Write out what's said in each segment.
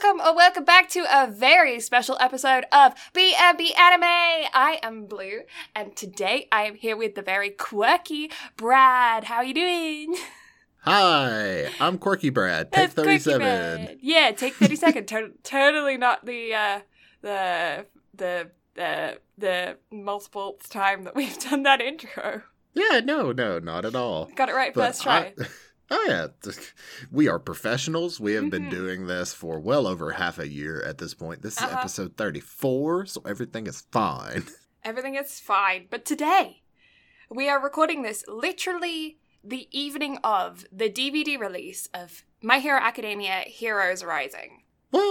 welcome or welcome back to a very special episode of BMB Anime. I am Blue, and today I am here with the very quirky Brad. How are you doing? Hi, I'm Quirky Brad. Take That's quirky 37. Brad. Yeah, take thirty second. To- totally not the uh, the the the the multiple time that we've done that intro. Yeah, no, no, not at all. Got it right But first try. I- oh, yeah. We are professionals. We have been Mhm. doing this for well over half a year at this point. This is Uh-huh. episode 34, so everything is fine. Everything is fine. But today, we are recording this literally the evening of the DVD release of My Hero Academia Heroes Rising. What?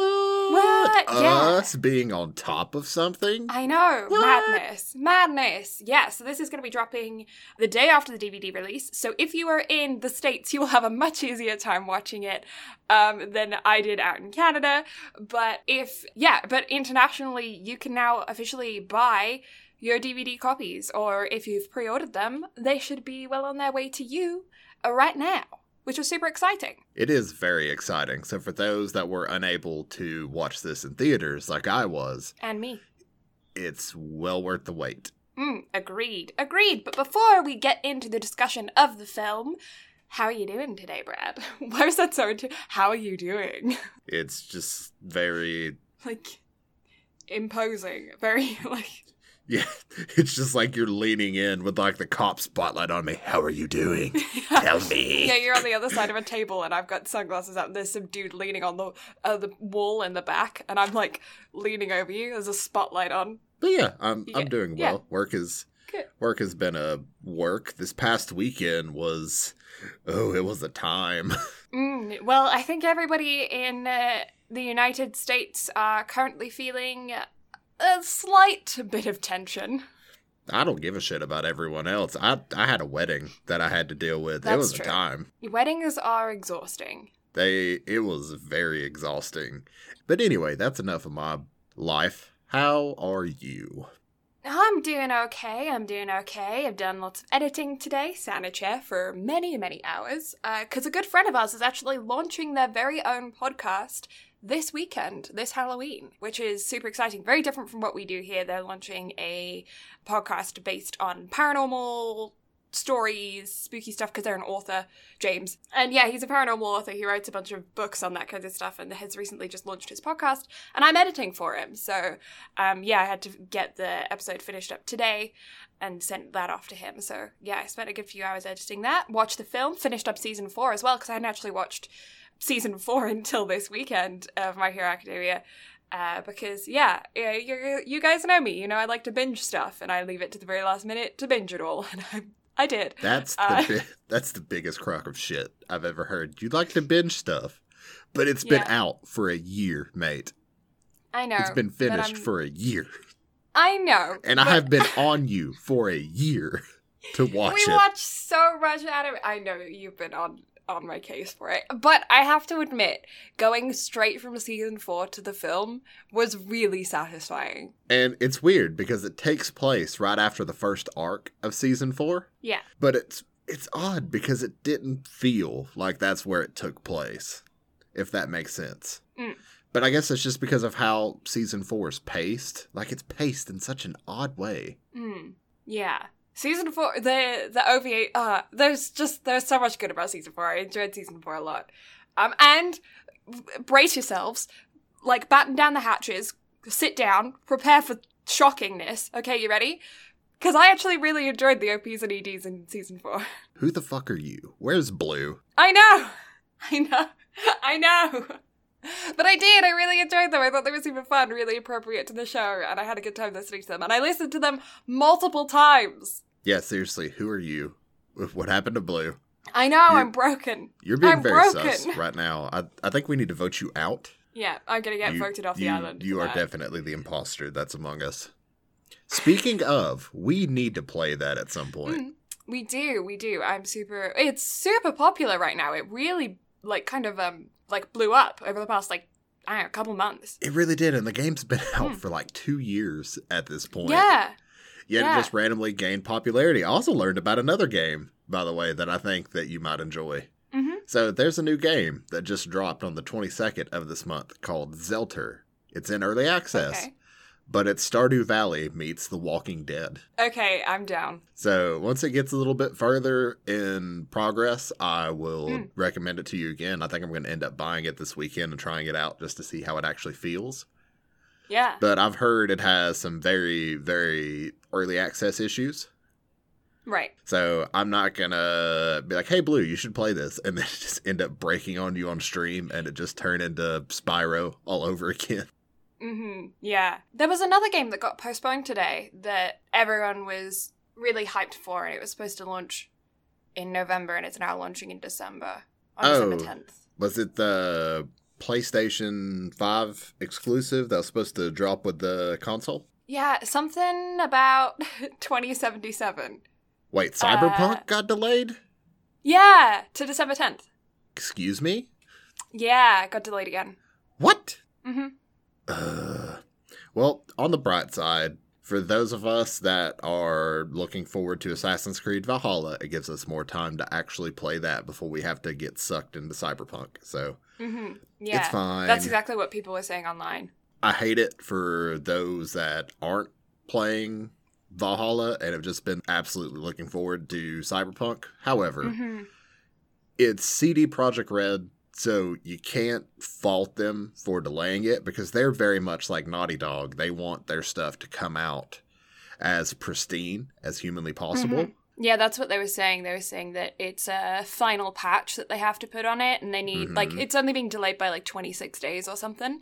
What? Yeah. Us being on top of something? I know, What? madness, madness. Yeah, so this is going to be dropping the day after the DVD release. So if you are in the States, you will have a much easier time watching it um, than I did out in Canada. But if, yeah, but internationally, you can now officially buy your DVD copies, or if you've pre ordered them, they should be well on their way to you right now, which was super exciting. It is very exciting. So, for those that were unable to watch this in theaters like I was, And me. it's well worth the wait. Mm, agreed, agreed. But before we get into the discussion of the film, how are you doing today, Brad? Why was that so into how are you doing? It's just very like imposing, very like Yeah, it's just like you're leaning in with like the cop spotlight on me. How are you doing? Tell me. Yeah, you're on the other side of a table, and I've got sunglasses up. And there's some dude leaning on the uh, the wall in the back, and I'm like leaning over you. There's a spotlight on. But yeah, I'm Yeah, I'm doing yeah. well. Work is Good. work has been a work. This past weekend was oh, it was a time. Mm, well, I think everybody in uh, the United States are currently feeling a slight bit of tension. I don't give a shit about everyone else. I I had a wedding that I had to deal with. it was true. a time. Weddings are exhausting. They it was very exhausting. But anyway, that's enough of my life. How are you? I'm doing okay. I'm doing okay. I've done lots of editing today, sat in a chair for many, many hours. Uh, because a good friend of ours is actually launching their very own podcast this weekend, this Halloween, which is super exciting. Very different from what we do here. They're launching a podcast based on paranormal stories, spooky stuff, because they're an author, James. And yeah, he's a paranormal author. He writes a bunch of books on that kind of stuff and has recently just launched his podcast. And I'm editing for him. So um, yeah, I had to get the episode finished up today and sent that off to him. So yeah, I spent a good few hours editing that. Watched the film, finished up season four as well because I hadn't actually watched season four until this weekend of My Hero Academia. Uh, because yeah, yeah, you, you guys know me. You know I like to binge stuff, and I leave it to the very last minute to binge it all, and I I did. That's the Uh, bi- that's the biggest crock of shit I've ever heard. You like to binge stuff, but it's been out for a year, mate. I know It's been finished for a year, I know, and I have been on you for a year to watch we it. watch so much anime. I know you've been on on my case for it, but I have to admit, going straight from season four to the film was really satisfying. And it's weird because it takes place right after the first arc of season four, Yeah, but it's it's odd because it didn't feel like that's where it took place, if that makes sense. Mm. But I guess it's just because of how season four is paced. Like it's paced in such an odd way. mm, yeah. Season four, the the OVA. Uh, there's just there's so much good about season four. I enjoyed season four a lot. Um, and brace yourselves, like batten down the hatches, sit down, prepare for shockingness. Okay, you ready? Because I actually really enjoyed the OPs and EDs in season four. Who the fuck are you? Where's Blue? I know, I know, I know. But I did. I really enjoyed them. I thought they were super fun, really appropriate to the show, and I had a good time listening to them. And I listened to them multiple times. Yeah, seriously, who are you? What happened to Blue? I know You- I'm broken. You're being I'm very broken. sus right now. I I think we need to vote you out. Yeah, I'm gonna get you, voted off the island. You are that. definitely the imposter that's among us. Speaking of, we need to play that at some point. Mm, we do, we do. I'm super. It's super popular right now. It really like kind of um like blew up over the past like I don't know, couple months. It really did, and the game's been out Mm. for like two years at this point. Yeah. Yet yeah. it just randomly gained popularity. I also learned about another game, by the way, that I think that you might enjoy. Mm-hmm. So there's a new game that just dropped on the 22nd of this month called Zelter. It's in early access, Okay. but it's Stardew Valley meets The Walking Dead. Okay, I'm down. So once it gets a little bit further in progress, I will Mm. recommend it to you again. I think I'm going to end up buying it this weekend and trying it out just to see how it actually feels. Yeah. But I've heard it has some very, very early access issues. Right. So I'm not gonna be like, "Hey, Blue, you should play this," and then it just end up breaking on you on stream, and it just turn into Spyro all over again. Mm-hmm. Yeah. There was another game that got postponed today that everyone was really hyped for, and it was supposed to launch in November, and it's now launching in December. On Oh. December 10th. Was it the PlayStation Five exclusive that was supposed to drop with the console? Yeah, something about 2077. Wait, Cyberpunk Uh, got delayed? Yeah, to December 10th. Excuse me? Yeah, got delayed again. What? Mm-hmm. Uh, well, on the bright side, for those of us that are looking forward to Assassin's Creed Valhalla, it gives us more time to actually play that before we have to get sucked into Cyberpunk. So Mm-hmm. Yeah. it's fine. That's exactly what people were saying online. I hate it for those that aren't playing Valhalla and have just been absolutely looking forward to Cyberpunk. However, Mm-hmm. it's CD Projekt Red, so you can't fault them for delaying it because they're very much like Naughty Dog. They want their stuff to come out as pristine as humanly possible. Mhm. Yeah, that's what they were saying. They were saying that it's a final patch that they have to put on it, and they need like Mhm. it's only being delayed by like 26 days or something.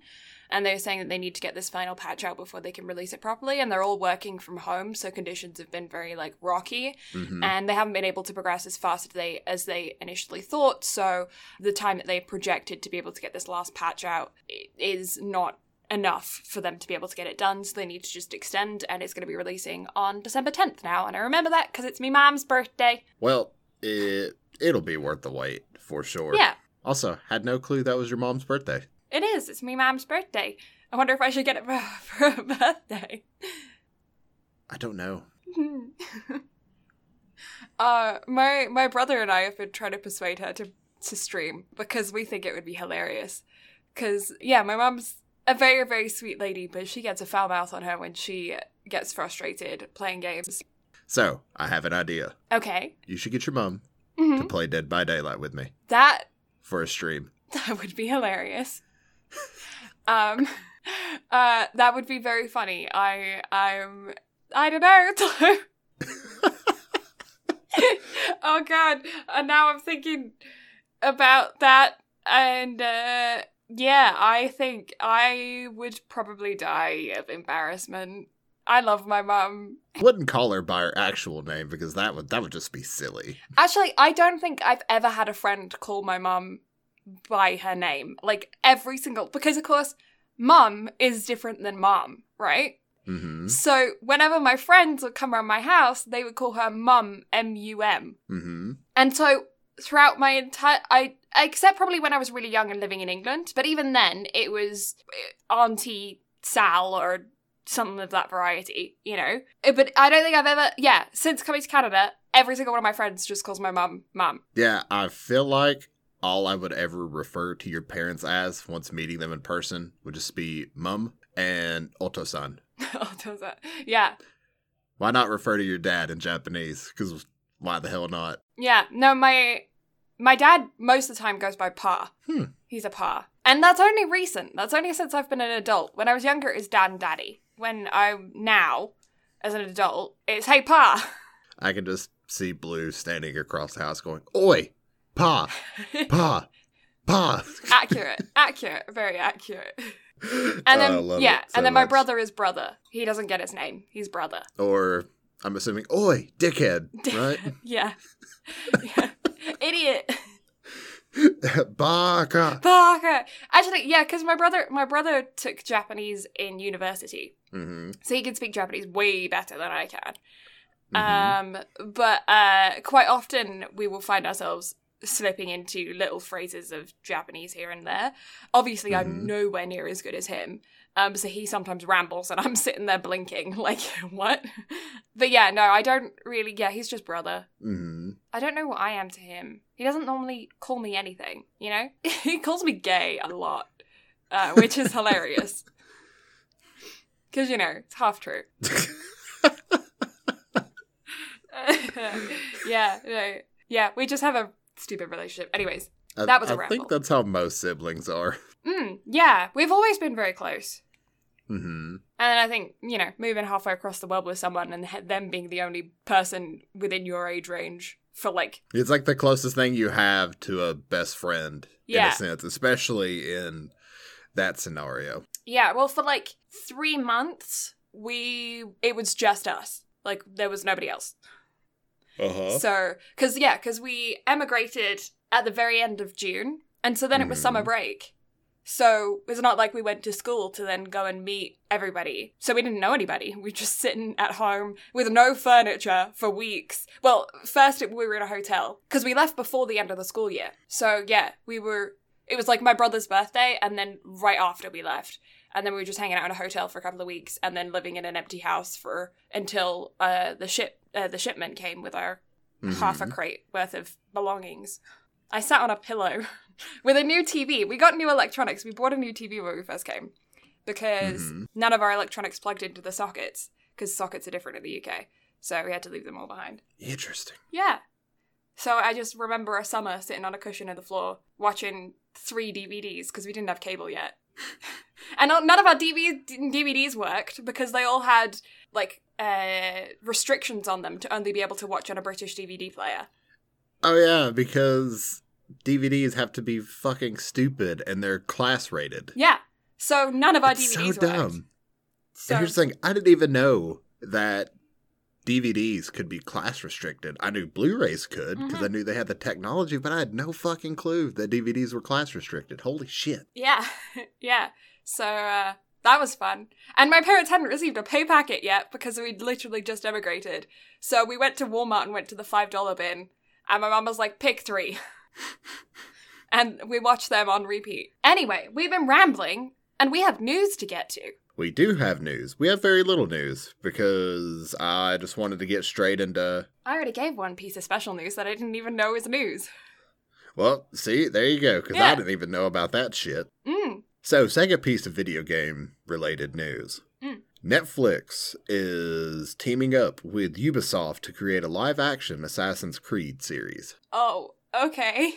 And they were saying that they need to get this final patch out before they can release it properly. And they're all working from home, so conditions have been very like rocky, Mhm. and they haven't been able to progress as fast as they as they initially thought. So the time that they projected to be able to get this last patch out is not enough for them to be able to get it done. So they need to just extend, and it's going to be releasing on December 10th now. And I remember that because it's me mom's birthday. Well, it it'll be worth the wait for sure. Yeah, Also, had no clue that was your mom's birthday. it is. It's me mom's birthday. I wonder if I should get it for, for her birthday. I don't know. uh, my my brother and I have been trying to persuade her to to stream because we think it would be hilarious. Because yeah, my mom's a very very sweet lady, but she gets a foul mouth on her when she gets frustrated playing games. So, I have an idea. Okay, You should get your mom Mhm. to play Dead by Daylight with me that for a stream. that would be hilarious. um, uh, that would be very funny. I I'm I don't know. oh god and now i'm thinking about that and uh yeah i think i would probably die of embarrassment i love my mum Wouldn't call her by her actual name because that would that would just be silly. actually i don't think i've ever had a friend call my mum by her name like every single because of course mum is different than mom right Mm-hmm. so whenever my friends would come around my house they would call her mum m-u-m Mm-hmm. And so throughout my entire I except probably when I was really young and living in England, but even then it was uh, Auntie Sal or something of that variety, you know. Uh, But I don't think I've ever yeah, since coming to Canada, every single one of my friends just calls my mum mum. Yeah, I feel like all I would ever refer to your parents as once meeting them in person would just be mum and otosan. That? Yeah. Why not refer to your dad in Japanese? Because why the hell not? Yeah. No, my my dad most of the time goes by Pa. Hmm. He's a Pa. And that's only recent. That's only since I've been an adult. When I was younger it was dad and daddy. When I'm now, as an adult, it's hey Pa. I can just see Blue standing across the house going, Oi! Pa! Pa! Pa! accurate. Accurate. Very accurate. And Oh, then yeah, so and then my brother is brother. He doesn't get his name. He's brother. Or I'm assuming, Oi! Dickhead! Right? Yeah. yeah. Idiot. Baka! Baka. Actually, yeah, because my brother my brother took Japanese in university. Mm-hmm. So he can speak Japanese way better than I can. mm-hmm. Um, but uh, quite often we will find ourselves slipping into little phrases of Japanese here and there. Obviously, Mhm. I'm nowhere near as good as him. Um, so he sometimes rambles, and I'm sitting there blinking, like what? But yeah, no, I don't really. Yeah, he's just brother. hmm I don't know what I am to him. He doesn't normally call me anything, you know? he calls me gay a lot, uh, which is hilarious. Because, you know, it's half true. yeah, no, yeah, we just have a stupid relationship. Anyways, I- That was a I think that's how most siblings are. mm, yeah, we've always been very close. Hmm And I think, you know, moving halfway across the world with someone and them being the only person within your age range for like, It's like the closest thing you have to a best friend in Yeah. a sense, especially in that scenario. yeah, well, for like three months, we, it was just us. Like, there was nobody else. Uh huh. So, because, yeah, because we emigrated at the very end of June. And so then it was summer break. So it's not like we went to school to then go and meet everybody. So we didn't know anybody. We were just sitting at home with no furniture for weeks. Well, first it, we were in a hotel because we left before the end of the school year. So yeah, we were. It was like my brother's birthday, and then right after we left, and then we were just hanging out in a hotel for a couple of weeks, and then living in an empty house for until uh, the ship uh, the shipment came with our half a Mhm. crate worth of belongings. I sat on a pillow with a new TV. We got new electronics. We bought a new TV when we first came because Mhm. none of our electronics plugged into the sockets because sockets are different in the UK. So we had to leave them all behind. Interesting. Yeah. So I just remember a summer sitting on a cushion on the floor watching three DVDs because we didn't have cable yet. and none of our DV- DVDs worked because they all had like uh, restrictions on them to only be able to watch on a British DVD player. Oh yeah, because DVDs have to be fucking stupid and they're class rated. Yeah. So none of our It's so DVDs worked. dumb. So And here's the thing: I didn't even know that DVDs could be class restricted. I knew Blu-rays could because Mm-hmm. I knew they had the technology, but I had no fucking clue that DVDs were class restricted. Holy shit! yeah, yeah. So uh, that was fun. And my parents hadn't received a pay packet yet because we'd literally just emigrated. So we went to Walmart and went to the five dollar bin, and my mum was like, "Pick three. and we watch them on repeat. Anyway, we've been rambling, and we have news to get to. We do have news. We have very little news because I just wanted to get straight into. I already gave one piece of special news that I didn't even know was news. Well, see, there you go. Because Yeah. I didn't even know about that shit. Mm. So, second piece of video game related news. Mm. Netflix is teaming up with Ubisoft to create a live action Assassin's Creed series. Oh, okay.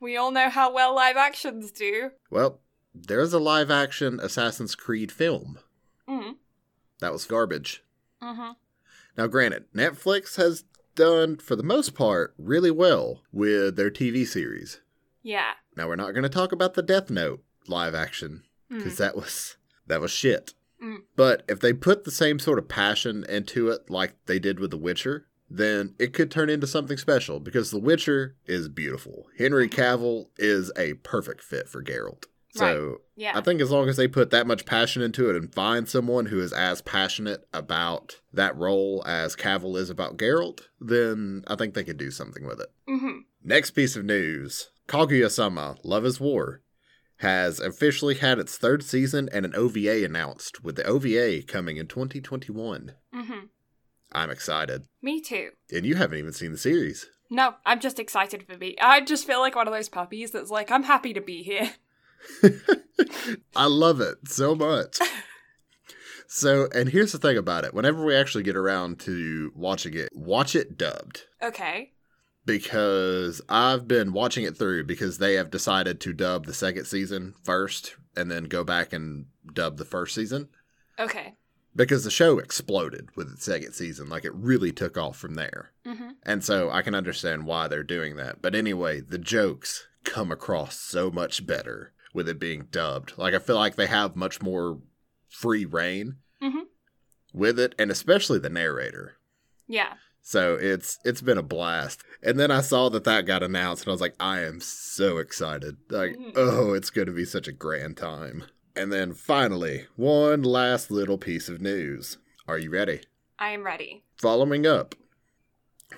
We all know how well live actions do. Well, there's a live action Assassin's Creed film. Mm. That was garbage. Mm-hmm. Now, granted, Netflix has done, for the most part, really well with their TV series. Yeah. Now, we're not going to talk about the Death Note live action because Mm. that was that was shit. Mm. But if they put the same sort of passion into it like they did with The Witcher, then it could turn into something special because The Witcher is beautiful. Henry Cavill is a perfect fit for Geralt. So Yeah. I think as long as they put that much passion into it and find someone who is as passionate about that role as Cavill is about Geralt, then I think they could do something with it. mm-hmm. Next piece of news Kaguya-sama, Love is War, has officially had its third season and an OVA announced, with the OVA coming in 2021. Mm-hmm. I'm excited. Me too. And you haven't even seen the series. No, I'm just excited for me. I just feel like one of those puppies that's like, I'm happy to be here. I love it so much. So, and here's the thing about it. Whenever we actually get around to watching it, watch it dubbed. Okay. Because I've been watching it through because they have decided to dub the second season first and then go back and dub the first season. Okay. Because the show exploded with its second season. Like it really took off from there. Mm-hmm. And so I can understand why they're doing that. But anyway, the jokes come across so much better with it being dubbed. Like I feel like they have much more free reign Mhm. with it, and especially the narrator. Yeah. So it's it's been a blast. And then I saw that that got announced, and I was like, I am so excited. Like, Mhm. oh, it's going to be such a grand time. And then finally, one last little piece of news. Are you ready? I am ready. Following up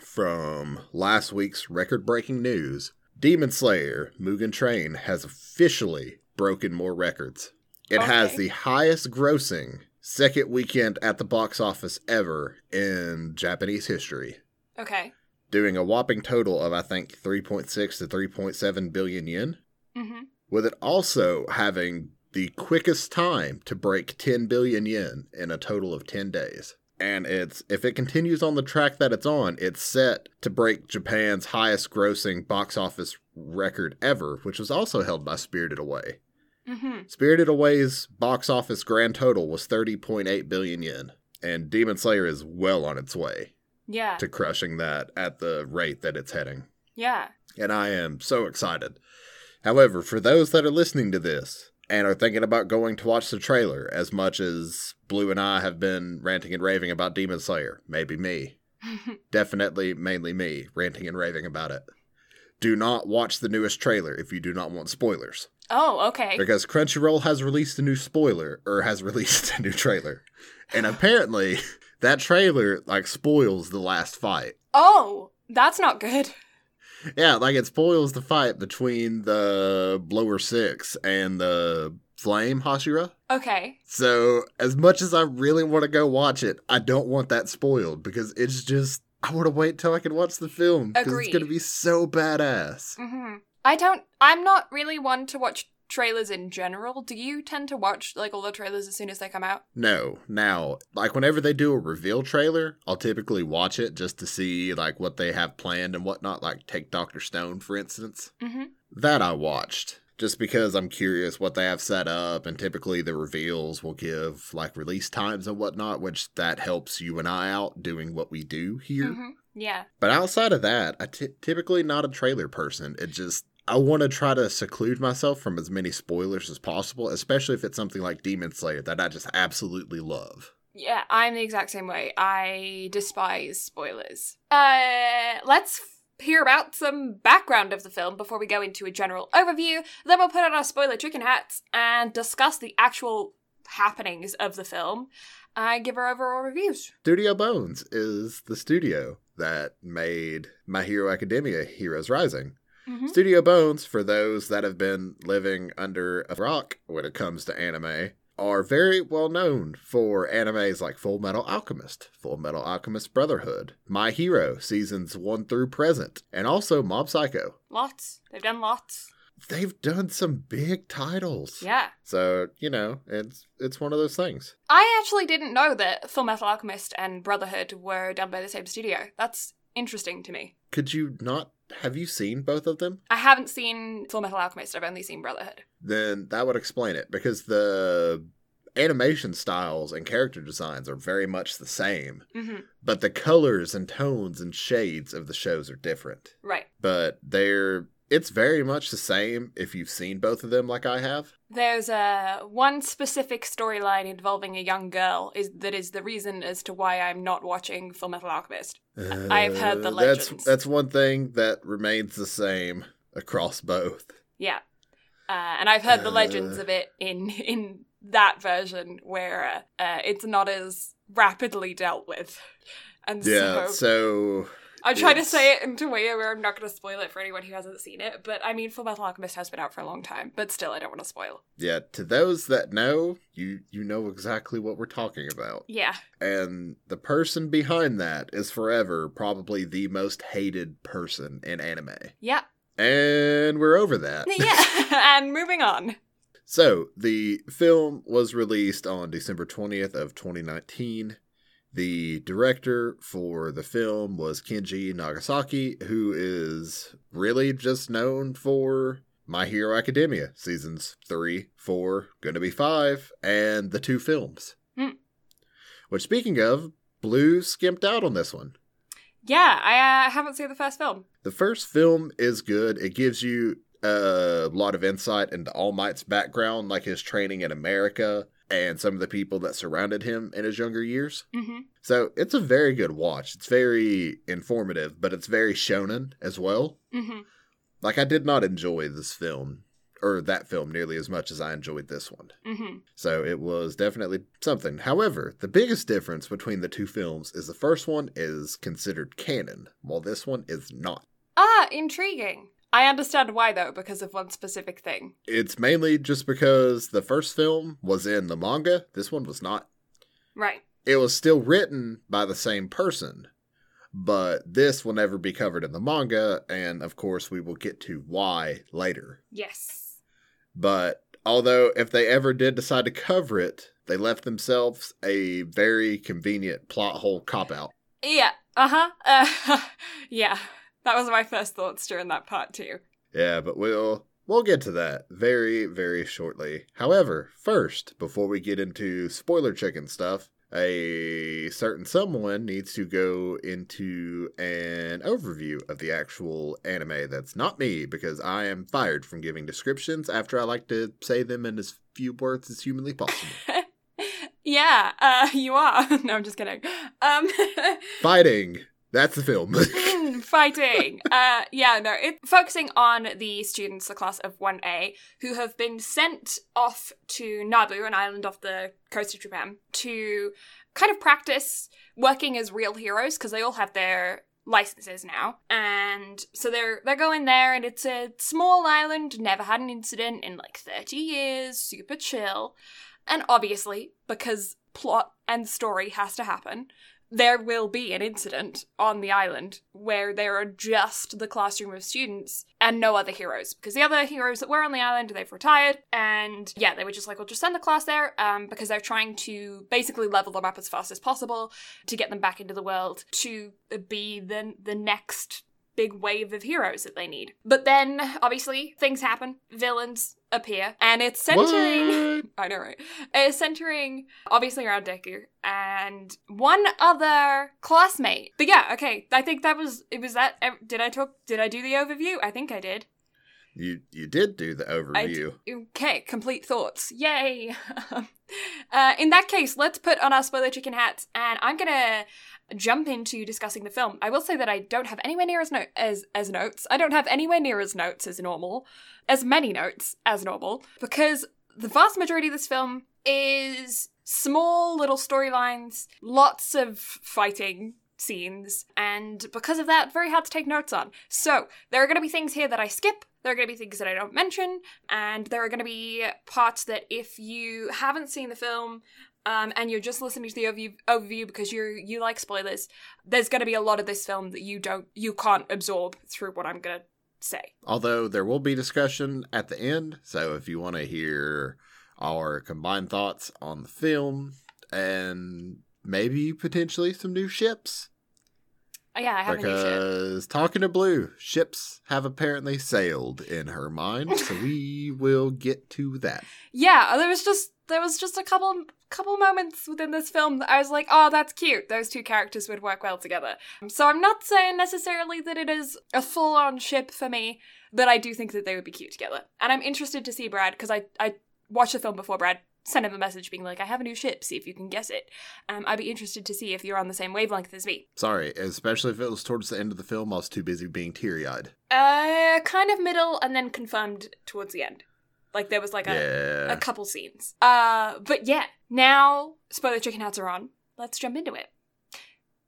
from last week's record breaking news, Demon Slayer Mugen Train has officially broken more records. It has the highest grossing second weekend at the box office ever in Japanese history. Okay. doing a whopping total of I think 3.6 to 3.7 billion yen, Mm-hmm. with it also having the quickest time to break 10 billion yen in a total of 10 days. And it's if it continues on the track that it's on, it's set to break Japan's highest grossing box office record ever, which was also held by Spirited Away. Mm-hmm. Spirited Away's box office grand total was 30.8 billion yen, and Demon Slayer is well on its way Yeah. to crushing that at the rate that it's heading. Yeah. And I am so excited. However, for those that are listening to this and are thinking about going to watch the trailer, as much as Blue and I have been ranting and raving about Demon Slayer, maybe me, definitely mainly me, ranting and raving about it. Do not watch the newest trailer if you do not want spoilers. oh, okay. Because Crunchyroll has released a new spoiler, or has released a new trailer. And apparently, that trailer, like, spoils the last fight. Oh, that's not good. Yeah, like, it spoils the fight between the Blower Six and the Flame Hashira. Okay. So, as much as I really want to go watch it, I don't want that spoiled because it's just. I want to wait till I can watch the film because it's going to be so badass. Mm-hmm. I don't. I'm not really one to watch trailers in general. Do you tend to watch like all the trailers as soon as they come out? No. Now, like whenever they do a reveal trailer, I'll typically watch it just to see like what they have planned and whatnot. Like take Doctor Stone for instance. Mm-hmm. That I watched just because I'm curious what they have set up, and typically the reveals will give like release times and whatnot, which that helps you and I out doing what we do here. Mm-hmm. Yeah. But outside of that, I t- typically not a trailer person. It just I want to try to seclude myself from as many spoilers as possible, especially if it's something like Demon Slayer that I just absolutely love. Yeah, I'm the exact same way. I despise spoilers. Uh, let's f- hear about some background of the film before we go into a general overview. Then we'll put on our spoiler chicken hats and discuss the actual happenings of the film. I give our overall reviews. Studio Bones is the studio that made My Hero Academia Heroes Rising. Mm-hmm. Studio Bones, for those that have been living under a rock when it comes to anime, are very well known for animes like Full Metal Alchemist, Full Metal Alchemist Brotherhood, My Hero seasons 1 through present, and also Mob Psycho. Lots. They've done lots. They've done some big titles. Yeah. So, you know, it's it's one of those things. I actually didn't know that Full Metal Alchemist and Brotherhood were done by the same studio. That's interesting to me. Could you not have you seen both of them? I haven't seen Full Metal Alchemist, I've only seen Brotherhood. then that would explain it because the animation styles and character designs are very much the same, Mm-hmm. but the colors and tones and shades of the shows are different. Right. But they're it's very much the same if you've seen both of them like I have. There's uh, one specific storyline involving a young girl is that is the reason as to why I'm not watching Full Metal Alchemist. I've heard the Uh, That's legends. that's one thing that remains the same across both. Yeah, uh, and I've heard the legends Uh. of it in in that version where uh, uh, it's not as rapidly dealt with, and Yeah, so so I'm trying to say it in a way where I'm not going to spoil it for anyone who hasn't seen it. But I mean, Full Metal Alchemist has been out for a long time, but still, I don't want to spoil. yeah, to those that know, you you know exactly what we're talking about. Yeah, And the person behind that is forever probably the most hated person in anime. yeah, And we're over that. yeah. and moving on. So, the film was released on December 20th of 2019. The director for the film was Kenji Nagasaki, who is really just known for My Hero Academia seasons 3, 4, going to be 5, and the two films. Hmm. Which speaking of, Blue skimped out on this one. Yeah, I uh, haven't seen the first film. The first film is good. It gives you a lot of insight into All Might's background, like his training in America and some of the people that surrounded him in his younger years. Mm-hmm. So it's a very good watch. It's very informative, but it's very shonen as well. Mm-hmm. Like I did not enjoy this film or that film nearly as much as I enjoyed this one. Mm-hmm. So it was definitely something. However, the biggest difference between the two films is the first one is considered canon, while this one is not. Ah, intriguing. I understand why though, because of one specific thing. It's mainly just because the first film was in the manga, this one was not. Right. It was still written by the same person, but this will never be covered in the manga, and of course, we will get to why later. Yes. But although, if they ever did decide to cover it, they left themselves a very convenient plot hole cop out. Yeah. Uh-huh. Uh huh. Yeah. That was my first thoughts during that part too. Yeah, but we'll we'll get to that very very shortly. However, first, before we get into spoiler chicken stuff, a certain someone needs to go into an overview of the actual anime. That's not me because I am fired from giving descriptions after I like to say them in as few words as humanly possible. yeah, uh you are. no, I'm just kidding. Um Fighting. That's the film. Fighting. Uh, yeah, no, it focusing on the students, the class of 1A, who have been sent off to Nabu, an island off the coast of Japan, to kind of practice working as real heroes because they all have their licenses now. And so they're they're going there and it's a small island, never had an incident in like 30 years, super chill. And obviously, because plot and story has to happen, there will be an incident on the island where there are just the classroom of students and no other heroes. Because the other heroes that were on the island they've retired and yeah they were just like we'll just send the class there um, because they're trying to basically level them up as fast as possible to get them back into the world to be the the next big wave of heroes that they need. But then, obviously, things happen. Villains appear, and it's centering. I know, right? It's centering obviously around Deku and one other classmate. But yeah, okay. I think that was it. Was that? Did I talk? Did I do the overview? I think I did. You you did do the overview. d- okay, complete thoughts. Yay! uh, in that case, let's put on our spoiler chicken hats, and I'm gonna jump into discussing the film. I will say that I don't have anywhere near as no- as as notes. I don't have anywhere near as notes as normal, as many notes as normal, because the vast majority of this film is small little storylines, lots of fighting scenes, and because of that, very hard to take notes on. So, there are going to be things here that I skip, there are going to be things that I don't mention, and there are going to be parts that if you haven't seen the film, um, and you're just listening to the overview, overview because you you like spoilers, there's going to be a lot of this film that you don't you can't absorb through what I'm going to say. Although there will be discussion at the end, so if you want to hear our combined thoughts on the film and maybe potentially some new ships, Oh, yeah, I have a new shit. because talking to Blue, ships have apparently sailed in her mind, so we will get to that. Yeah, there was just there was just a couple couple moments within this film that I was like, oh, that's cute. Those two characters would work well together. So I'm not saying necessarily that it is a full on ship for me, but I do think that they would be cute together. And I'm interested to see Brad because I I watched the film before Brad sent him a message being like, I have a new ship, see if you can guess it. Um, I'd be interested to see if you're on the same wavelength as me. Sorry, especially if it was towards the end of the film, I was too busy being teary eyed. Uh, kind of middle and then confirmed towards the end. Like there was like a, Yeah. a couple scenes. Uh, but yeah, now spoiler chicken hats are on. Let's jump into it.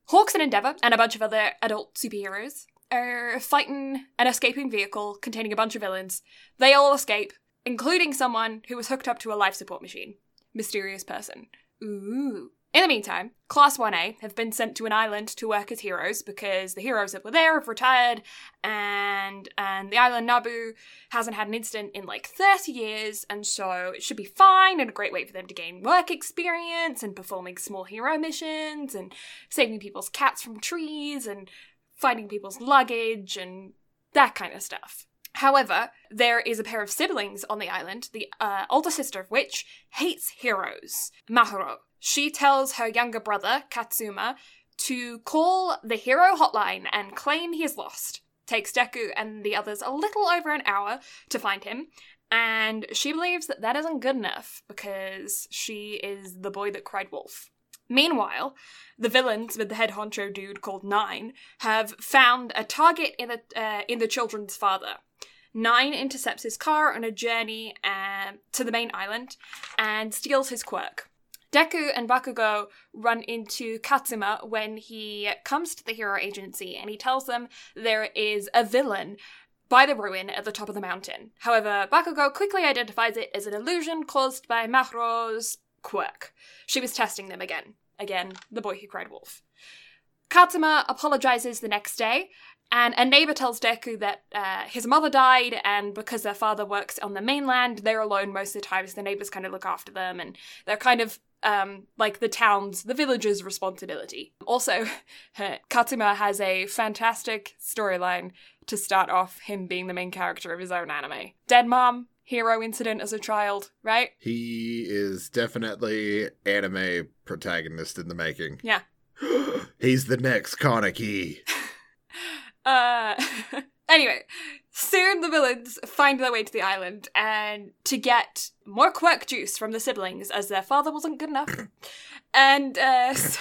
Hawks and Endeavor and a bunch of other adult superheroes are fighting an escaping vehicle containing a bunch of villains. They all escape, including someone who was hooked up to a life support machine. Mysterious person. Ooh. In the meantime, Class 1A have been sent to an island to work as heroes because the heroes that were there have retired and and the island Nabu hasn't had an incident in like 30 years and so it should be fine and a great way for them to gain work experience and performing small hero missions and saving people's cats from trees and finding people's luggage and that kind of stuff. However, there is a pair of siblings on the island, the uh, older sister of which hates heroes, Mahoro. She tells her younger brother, Katsuma, to call the hero hotline and claim he is lost. Takes Deku and the others a little over an hour to find him, and she believes that that isn't good enough because she is the boy that cried wolf. Meanwhile, the villains with the head honcho dude called Nine have found a target in the uh, in the children's father. Nine intercepts his car on a journey uh, to the main island and steals his quirk. Deku and Bakugo run into Katsuma when he comes to the hero agency and he tells them there is a villain by the ruin at the top of the mountain. However, Bakugo quickly identifies it as an illusion caused by Mahoro's quirk. She was testing them again. Again, the boy who cried wolf. Katsuma apologizes the next day, and a neighbor tells Deku that uh, his mother died, and because their father works on the mainland, they're alone most of the time, so the neighbors kind of look after them, and they're kind of um, like the town's, the village's responsibility. Also, Katsuma has a fantastic storyline to start off him being the main character of his own anime. Dead mom, hero incident as a child, right? He is definitely anime protagonist in the making. Yeah. He's the next Kaneki. Uh, anyway, soon the villains find their way to the island and to get more quirk juice from the siblings as their father wasn't good enough. And uh, so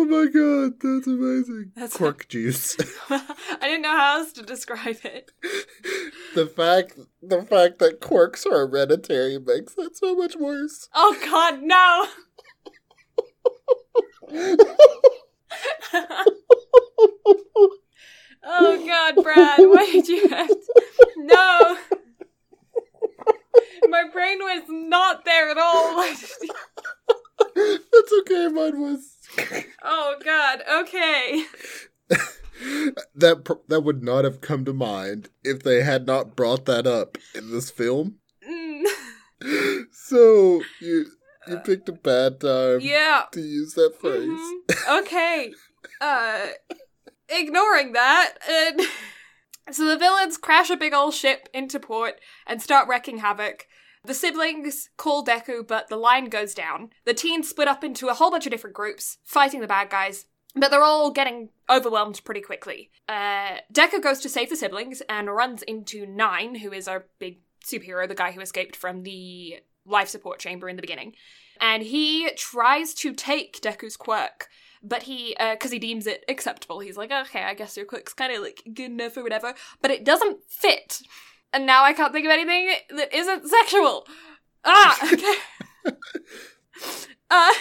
oh my god, that's amazing. That's- Quirk juice. I didn't know how else to describe it. the fact the fact that quirks are hereditary makes that so much worse. Oh god, no! oh god, Brad, why did you have to... No! My brain was not there at all. Why did you- That's okay, mine was Oh god, okay. that pr- that would not have come to mind if they had not brought that up in this film. Mm, So you you picked a bad time yeah. to use that phrase. Mhm. Okay. Uh ignoring that, and so the villains crash a big old ship into port and start wreaking havoc. The siblings call Deku, but the line goes down. The teens split up into a whole bunch of different groups, fighting the bad guys, but they're all getting overwhelmed pretty quickly. Uh, Deku goes to save the siblings and runs into Nine, who is our big superhero, the guy who escaped from the life support chamber in the beginning. And he tries to take Deku's quirk, but he, because he deems it acceptable, he's like, okay, I guess your quirk's kind of like good enough or whatever, but it doesn't fit. And now I can't think of anything that isn't sexual. Ah, okay. uh,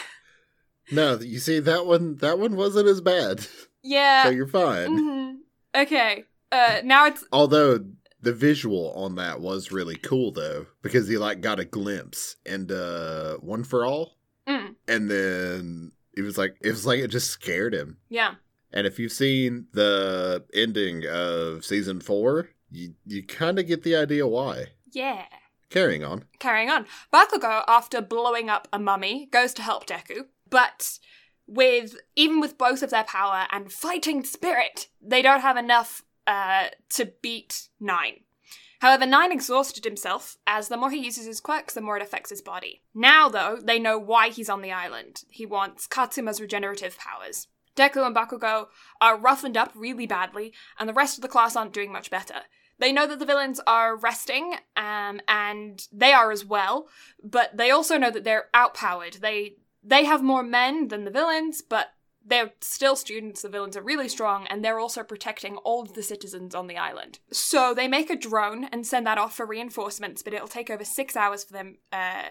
No, you see that one that one wasn't as bad. yeah. so you're fine. mhm. Okay. Uh, now it's Although the visual on that was really cool though, because he like got a glimpse and uh one for all. mm, And then it was like it was like it just scared him. yeah. And if you've seen the ending of season four, you you kind of get the idea why. Yeah. Carrying on. Carrying on. Bakugo, after blowing up a mummy, goes to help Deku, but with even with both of their power and fighting spirit, they don't have enough uh, to beat Nine. However, Nine exhausted himself, as the more he uses his quirks, the more it affects his body. Now, though, they know why he's on the island. He wants Katsuma's regenerative powers. Deku and Bakugo are roughened up really badly, and the rest of the class aren't doing much better. They know that the villains are resting, um, and they are as well, but they also know that they're outpowered. They they have more men than the villains, but they're still students. The villains are really strong, and they're also protecting all of the citizens on the island. So they make a drone and send that off for reinforcements, but it'll take over six hours for them uh,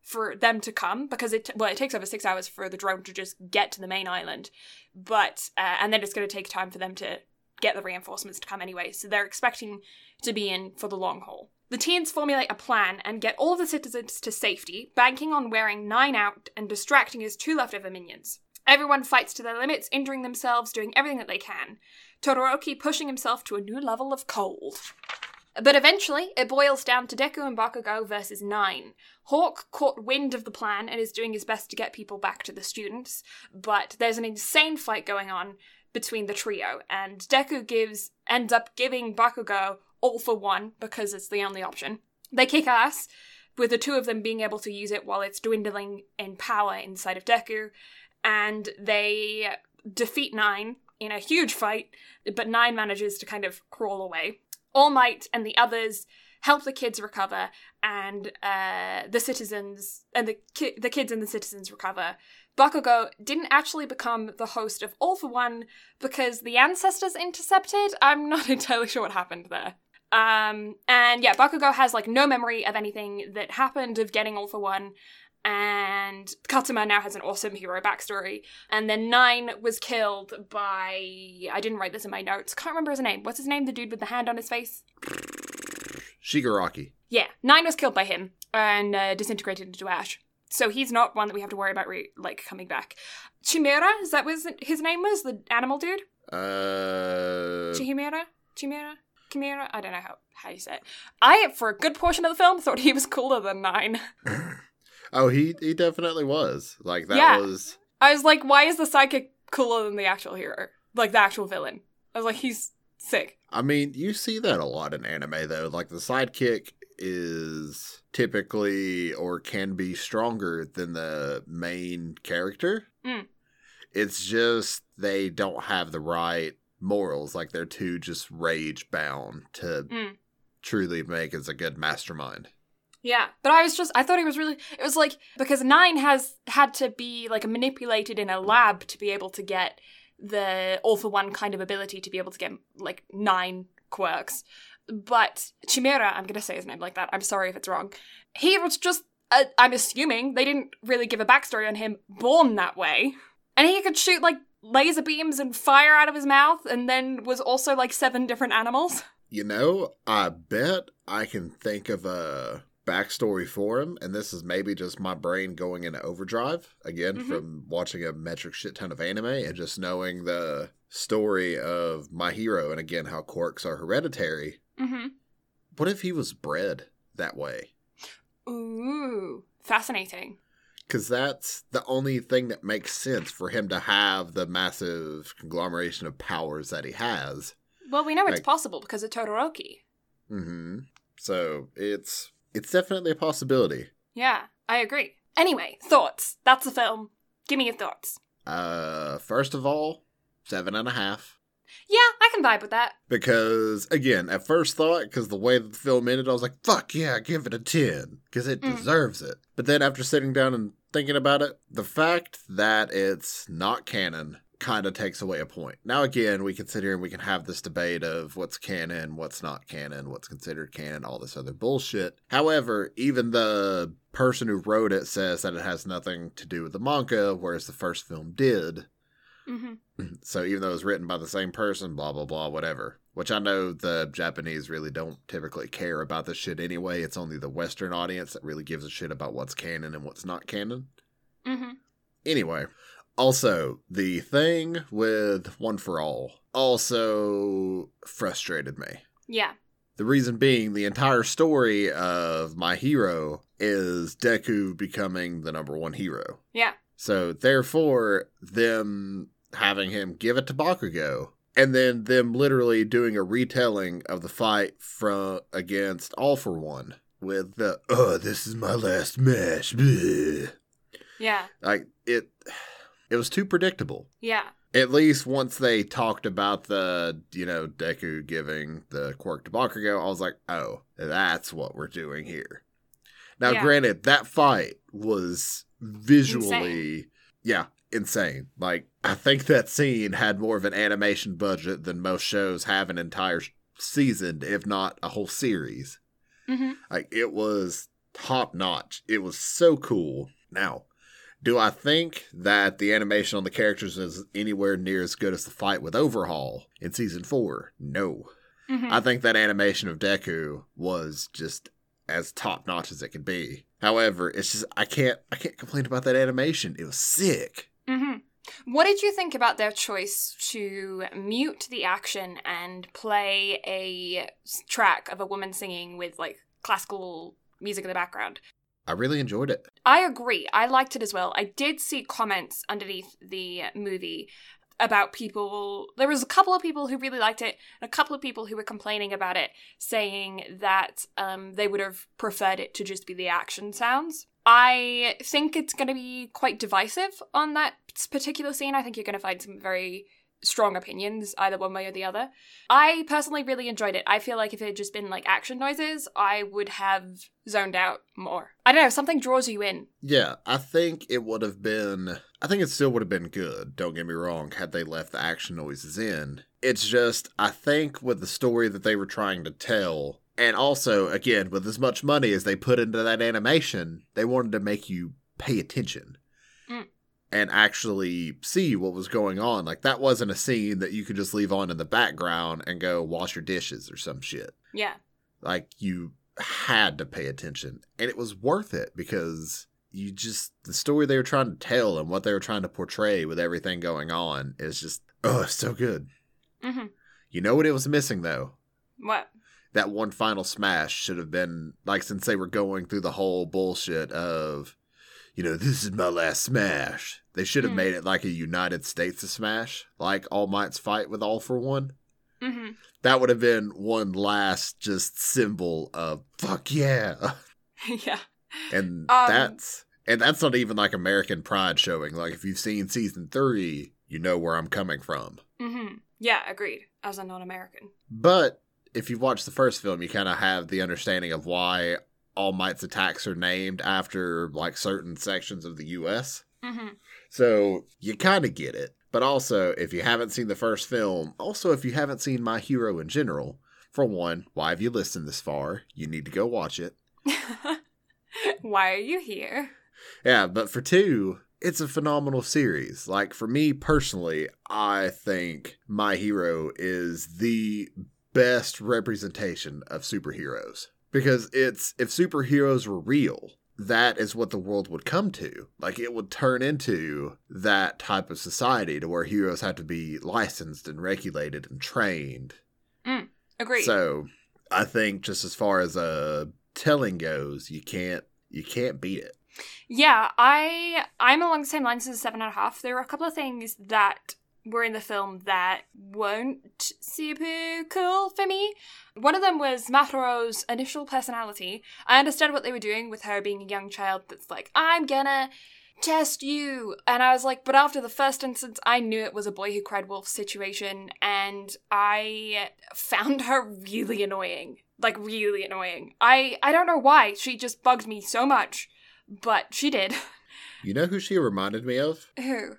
for them to come because it well it takes over six hours for the drone to just get to the main island, but uh, and then it's going to take time for them to get the reinforcements to come anyway. So they're expecting to be in for the long haul. The teens formulate a plan and get all the citizens to safety, banking on wearing Nine out and distracting his two leftover minions. Everyone fights to their limits, injuring themselves, doing everything that they can. Todoroki pushing himself to a new level of cold. But eventually, it boils down to Deku and Bakugo versus Nine. Hawk caught wind of the plan and is doing his best to get people back to the students, but there's an insane fight going on between the trio, and Deku gives ends up giving Bakugo all for one because it's the only option. They kick ass, with the two of them being able to use it while it's dwindling in power inside of Deku, and they defeat Nine in a huge fight, but Nine manages to kind of crawl away. All Might and the others help the kids recover, and uh, the citizens and the ki- the kids and the citizens recover. Bakugo didn't actually become the host of All for One because the ancestors intercepted. I'm not entirely sure what happened there. Um, and yeah, Bakugo has like no memory of anything that happened of getting All for One. And Katsuma now has an awesome hero backstory. And then Nine was killed by I didn't write this in my notes. Can't remember his name. What's his name? The dude with the hand on his face. Shigaraki. Yeah, Nine was killed by him and uh, disintegrated into ash. So he's not one that we have to worry about, re- like, coming back. Chimera, is that was his name was? The animal dude? Uh, Chimera? Chimera? Chimera? I don't know how, how you say it. I, for a good portion of the film, thought he was cooler than Nine. oh, he he definitely was. Like that Yeah. was. I was like, why is the sidekick cooler than the actual hero? Like, the actual villain. I was like, he's sick. I mean, you see that a lot in anime though. Like the sidekick is typically or can be stronger than the main character. Mm. It's just they don't have the right morals. Like they're too just rage bound to Mm. truly make as a good mastermind. Yeah, but I was just I thought he was really it was like because 9 has had to be like manipulated in a lab to be able to get the all for one kind of ability to be able to get like 9 quirks. But Chimera, I'm going to say his name like that. I'm sorry if it's wrong. He was just uh, I'm assuming they didn't really give a backstory on him born that way. And he could shoot like laser beams and fire out of his mouth and then was also like seven different animals. You know, I bet I can think of a backstory for him, and this is maybe just my brain going into overdrive again Mhm. from watching a metric shit ton of anime and just knowing the story of my hero and again how quirks are hereditary. Mhm. What if he was bred that way? Ooh, fascinating. Because that's the only thing that makes sense for him to have the massive conglomeration of powers that he has. Well, we know it's possible because of Todoroki. hmm So it's it's definitely a possibility. Yeah, I agree. Anyway, thoughts. That's the film. Give me your thoughts. Uh, first of all, seven and a half. Yeah, I can vibe with that. Because again, at first thought, because the way that the film ended, I was like, "Fuck yeah, give it a ten, because it Mm. deserves it." But then after sitting down and thinking about it, the fact that it's not canon kind of takes away a point. Now again, we can sit here and we can have this debate of what's canon, what's not canon, what's considered canon, all this other bullshit. However, even the person who wrote it says that it has nothing to do with the manga, whereas the first film did. Hmm So even though it was written by the same person, blah blah blah, whatever. Which I know the Japanese really don't typically care about this shit anyway. It's only the Western audience that really gives a shit about what's canon and what's not canon. hmm Anyway, also the thing with One for All also frustrated me. Yeah. The reason being, the entire story of my hero is Deku becoming the number one hero. Yeah. So therefore, them having him give it to Bakugo, and then them literally doing a retelling of the fight from against All for One with the "Oh, this is my last match." bleh." Yeah. Like it, it was too predictable. Yeah. At least once they talked about the, you know, Deku giving the quirk to Bakugo, I was like, oh, that's what we're doing here. Now, Yeah. granted, that fight was visually, yeah, insane. Like, I think that scene had more of an animation budget than most shows have an entire season, if not a whole series. hmm Like, it was top notch. It was so cool. Now, do I think that the animation on the characters is anywhere near as good as the fight with Overhaul in season four? No. hmm I think that animation of Deku was just as top notch as it could be. However, it's just I can't I can't complain about that animation. It was sick. hmm What did you think about their choice to mute the action and play a track of a woman singing with like classical music in the background? I really enjoyed it. I agree. I liked it as well. I did see comments underneath the movie about people. There was a couple of people who really liked it, and a couple of people who were complaining about it, saying that um, they would have preferred it to just be the action sounds. I think it's going to be quite divisive on that particular scene. I think you're going to find some very strong opinions, either one way or the other. I personally really enjoyed it. I feel like if it had just been like action noises, I would have zoned out more. I don't know, something draws you in. Yeah, I think it would have been. I think it still would have been good, don't get me wrong, had they left the action noises in. It's just, I think with the story that they were trying to tell, and also, again, with as much money as they put into that animation, they wanted to make you pay attention. And actually see what was going on. Like, that wasn't a scene that you could just leave on in the background and go wash your dishes or some shit. Yeah. Like you had to pay attention. And it was worth it because you just the story they were trying to tell and what they were trying to portray with everything going on is just oh so good. Mm-hmm. You know what it was missing though? What? That one final smash should have been like since they were going through the whole bullshit of you know, this is my last smash. They should have Hmm. made it like a United States of Smash, like All Might's fight with All for One. Mm-hmm. That would have been one last just symbol of fuck yeah. yeah. And Um, that's and that's not even like American pride showing. Like if you've seen season three, you know where I'm coming from. Mm-hmm. Yeah, agreed. As a non-American. But if you've watched the first film, you kind of have the understanding of why All Might's attacks are named after like certain sections of the U.S. Mm-hmm. So you kind of get it. But also, if you haven't seen the first film, also if you haven't seen My Hero in general, for one, why have you listened this far? You need to go watch it. Why are you here? Yeah, but for two, it's a phenomenal series. Like for me personally, I think My Hero is the best representation of superheroes because it's if superheroes were real, that is what the world would come to. Like it would turn into that type of society to where heroes have to be licensed and regulated and trained. Agreed. So, I think just as far as uh telling goes, you can't you can't beat it. Yeah, I I'm along the same lines as seven and a half. There were a couple of things that were in the film that weren't super cool for me. One of them was Mahoro's initial personality. I understood what they were doing with her being a young child that's like, I'm gonna test you. And I was like, but after the first instance, I knew it was a boy who cried wolf situation, and I found her really annoying. Like really annoying. I I don't know why. She just bugged me so much. But she did. You know who she reminded me of? Who?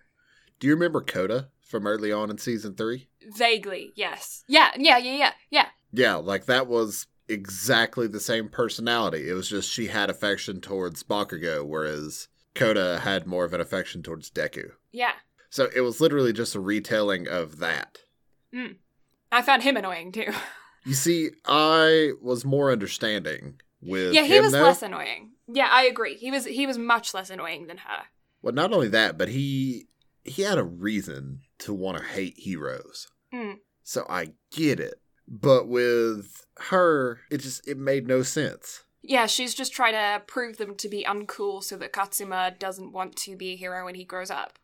Do you remember Kota from early on in season three? Vaguely, yes. Yeah, yeah, yeah, yeah, yeah. Yeah, like that was exactly the same personality. It was just she had affection towards Bakugo, whereas Kota had more of an affection towards Deku. Yeah. So it was literally just a retelling of that. Hmm. I found him annoying too. You see, I was more understanding with yeah, he was though. less annoying. Yeah, I agree. He was he was much less annoying than her. Well, not only that, but he he had a reason to want to hate heroes. Mm. So I get it. But with her, it just it made no sense. Yeah, she's just trying to prove them to be uncool so that Katsuma doesn't want to be a hero when he grows up.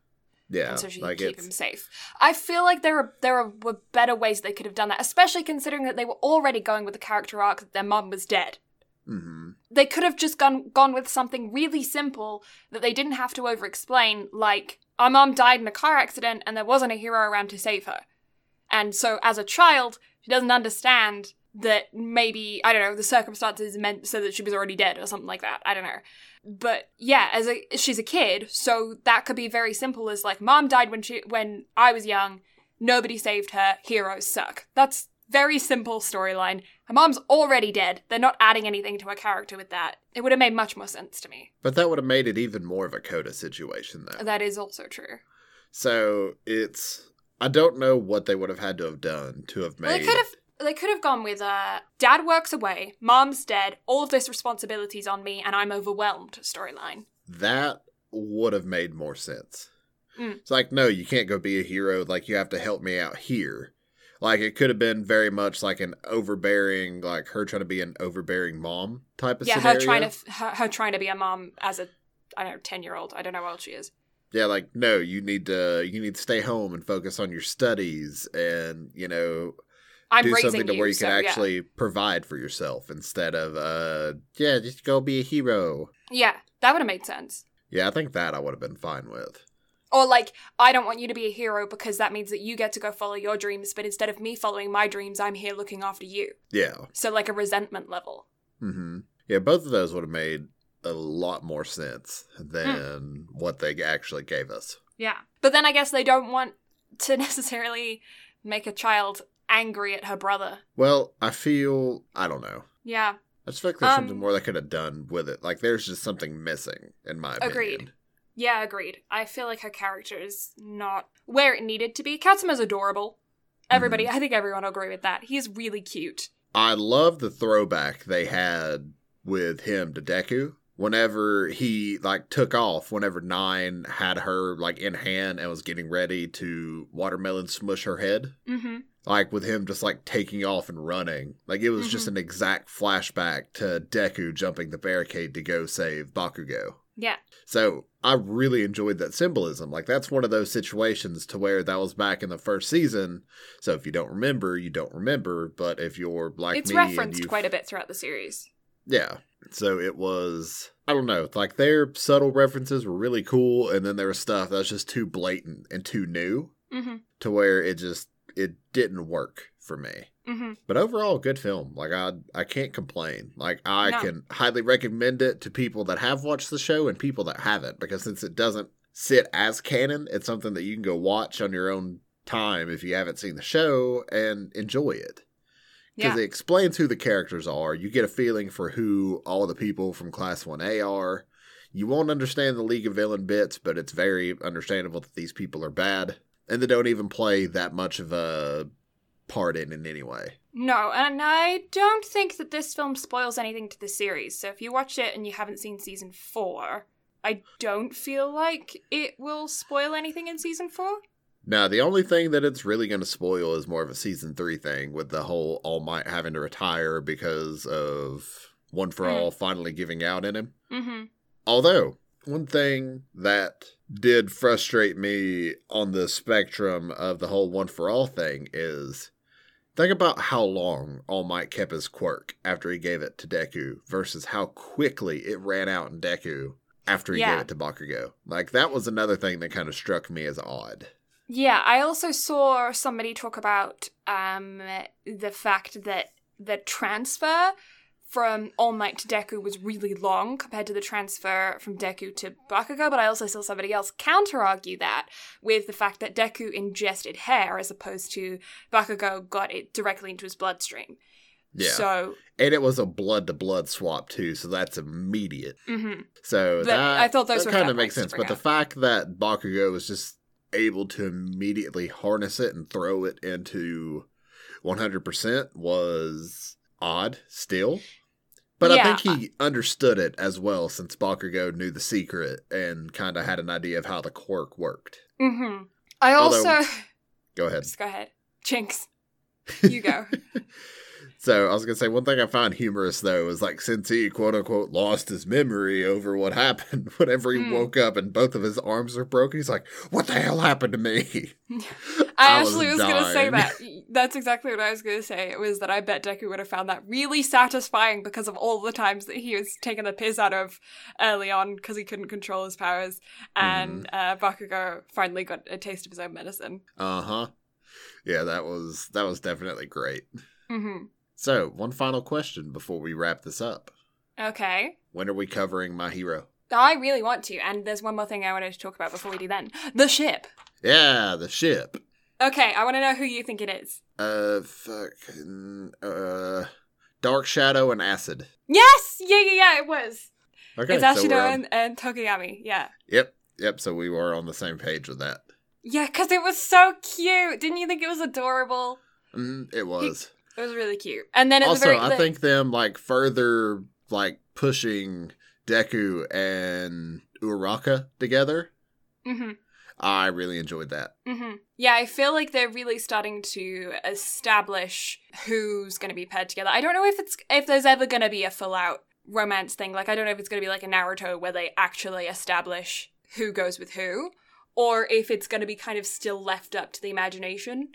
Yeah, and so she like can keep it's him safe. I feel like there are there are, were better ways they could have done that, especially considering that they were already going with the character arc that their mom was dead. hmm They could have just gone gone with something really simple that they didn't have to over explain, like our mom died in a car accident and there wasn't a hero around to save her. And so as a child, she doesn't understand that maybe, I don't know, the circumstances meant so that she was already dead or something like that. I don't know. But yeah, as a she's a kid, so that could be very simple as like mom died when she when I was young, nobody saved her, heroes suck. That's very simple storyline. Her mom's already dead. They're not adding anything to her character with that. It would have made much more sense to me. But that would have made it even more of a Kota situation, though. That is also true. So it's I don't know what they would have had to have done to have Well, made. they could have they could have gone with uh dad works away, mom's dead, all of this responsibility's on me and I'm overwhelmed storyline. that would have made more sense. Mm. It's like, no, you can't go be a hero. Like, you have to help me out here. Like, it could have been very much like an overbearing, like her trying to be an overbearing mom type of yeah, scenario. her trying to f- her, her trying to be a mom as a I don't know, 10-year-old. I don't know how old she is. Yeah, like no, you need to you need to stay home and focus on your studies and you know I'm do something to you, where you so, can yeah. actually provide for yourself instead of uh yeah just go be a hero. Yeah, that would have made sense. Yeah, I think that I would have been fine with. Or like, I don't want you to be a hero because that means that you get to go follow your dreams, but instead of me following my dreams, I'm here looking after you. Yeah. So like a resentment level. hmm Yeah, both of those would have made a lot more sense than Hmm. what they actually gave us. Yeah. But then I guess they don't want to necessarily make a child angry at her brother. Well, I feel I don't know. Yeah. I just feel like there's something Um, more they could have done with it. Like there's just something missing, in my opinion. Agreed. Yeah, agreed. I feel like her character is not where it needed to be. Katsuma's adorable. Everybody, I think everyone will agree with that. He's really cute. I love the throwback they had with him to Deku. Whenever he like took off, whenever Nine had her like in hand and was getting ready to watermelon smush her head, Mm-hmm. like with him just like taking off and running. Like it was just Mhm. an exact flashback to Deku jumping the barricade to go save Bakugo. Yeah. So I really enjoyed that symbolism. Like that's one of those situations to where that was back in the first season. So if you don't remember, you don't remember. But if you're like it's me, referenced quite a bit throughout the series. yeah. So it was I don't know, like their subtle references were really cool, and then there was stuff that was just too blatant and too new Mm-hmm. to where it just it didn't work for me. Mm-hmm. But overall, good film. Like I, I can't complain. Like I No. can highly recommend it to people that have watched the show and people that haven't, because since it doesn't sit as canon, it's something that you can go watch on your own time if you haven't seen the show and enjoy it. Because Yeah. it explains who the characters are. You get a feeling for who all the people from Class One A are. You won't understand the League of Villain bits, but it's very understandable that these people are bad, and they don't even play that much of a part in it anyway. No, and I don't think that this film spoils anything to the series. So if you watch it and you haven't seen season four, I don't feel like it will spoil anything in season four. Now, the only thing that it's really going to spoil is more of a season three thing with the whole All Might having to retire because of One for Mm. All finally giving out in him. Mm-hmm. Although, one thing that did frustrate me on the spectrum of the whole One for All thing is think about how long All Might kept his quirk after he gave it to Deku versus how quickly it ran out in Deku after he Yeah. gave it to Bakugo. Like, that was another thing that kind of struck me as odd. Yeah, I also saw somebody talk about um, the fact that the transfer from All Might to Deku was really long compared to the transfer from Deku to Bakugo, but I also saw somebody else counter argue that with the fact that Deku ingested hair as opposed to Bakugo got it directly into his bloodstream. Yeah. So, And it was a blood to blood swap too, so that's immediate. mhm. So But that I thought those were kind of makes sense. But the fact that Bakugo was just able to immediately harness it and throw it into 100% was odd still. But I think he understood it as well since Bakugo knew the secret and kind of had an idea of how the quirk worked. Mhm. I Although- also. Go ahead. Just go ahead. Jinx. You go. So I was gonna say one thing I found humorous though is like since he quote unquote lost his memory over what happened, whenever he Hmm. woke up and both of his arms are broken, he's like, "What the hell happened to me?" I, I was actually was, gonna say that. That's exactly what I was gonna say. It was that I bet Deku would have found that really satisfying because of all the times that he was taking the piss out of early on because he couldn't control his powers, and uh, Bakugo finally got a taste of his own medicine. Uh huh. Yeah, that was that was definitely great. hmm So one final question before we wrap this up: Okay. When are we covering My Hero? I really want to, and there's one more thing I wanted to talk about before we do then. The ship. Yeah, the ship. Okay, I want to know who you think it is. Uh, fucking uh, Dark Shadow and Acid. Yes! Yeah, yeah, yeah, it was. Okay, it's so Ashido on- and, and Tokoyami, yeah. Yep, yep. So we were on the same page with that. Yeah, because it was so cute. Didn't you think it was adorable? Mm, it was. It was really cute. And then also, the very I the- think them like further like pushing Deku and Uraka together. Mhm, I really enjoyed that. mhm. Yeah, I feel like they're really starting to establish who's going to be paired together. I don't know if it's if there's ever going to be a full out romance thing. Like I don't know if it's going to be like a Naruto where they actually establish who goes with who, or if it's going to be kind of still left up to the imagination.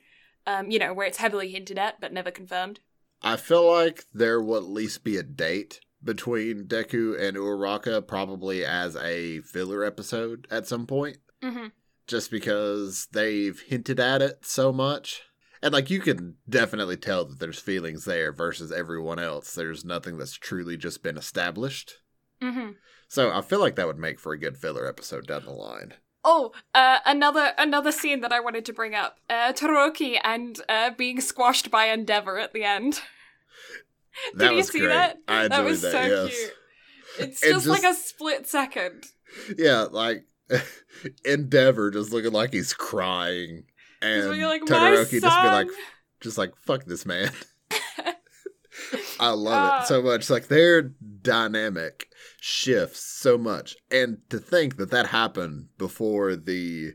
Um, you know, where it's heavily hinted at but never confirmed. I feel like there will at least be a date between Deku and Uraka, probably as a filler episode at some point, hmm just because they've hinted at it so much. And like you can definitely tell that there's feelings there versus everyone else. There's nothing that's truly just been established. hmm So I feel like that would make for a good filler episode down the line. Oh, uh, another another scene that I wanted to bring up: uh, Todoroki and uh, being squashed by Endeavor at the end. That you see great. that? I enjoyed that was so yes. cute. It's And just, like a split second. Yeah, like Endeavor just looking like he's crying, and like, Todoroki just be like, just like fuck this man. I love it so much. Like their dynamic shifts so much, and to think that that happened before the